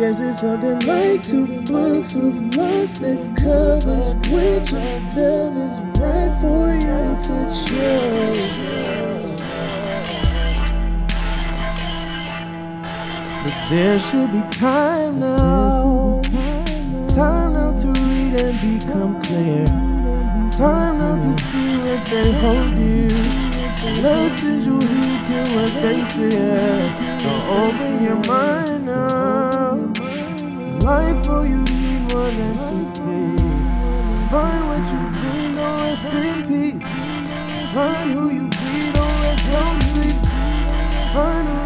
guess it's something like two books of lost that covers which of them is right for you to choose. But there should be time now, time now to read and become clear, time now to see what they hold you. Lessons you hear can what they fear. So open your mind now know you need more than to see. Find what you dream, don't rest in peace. Find who you be, don't rest lonely. Find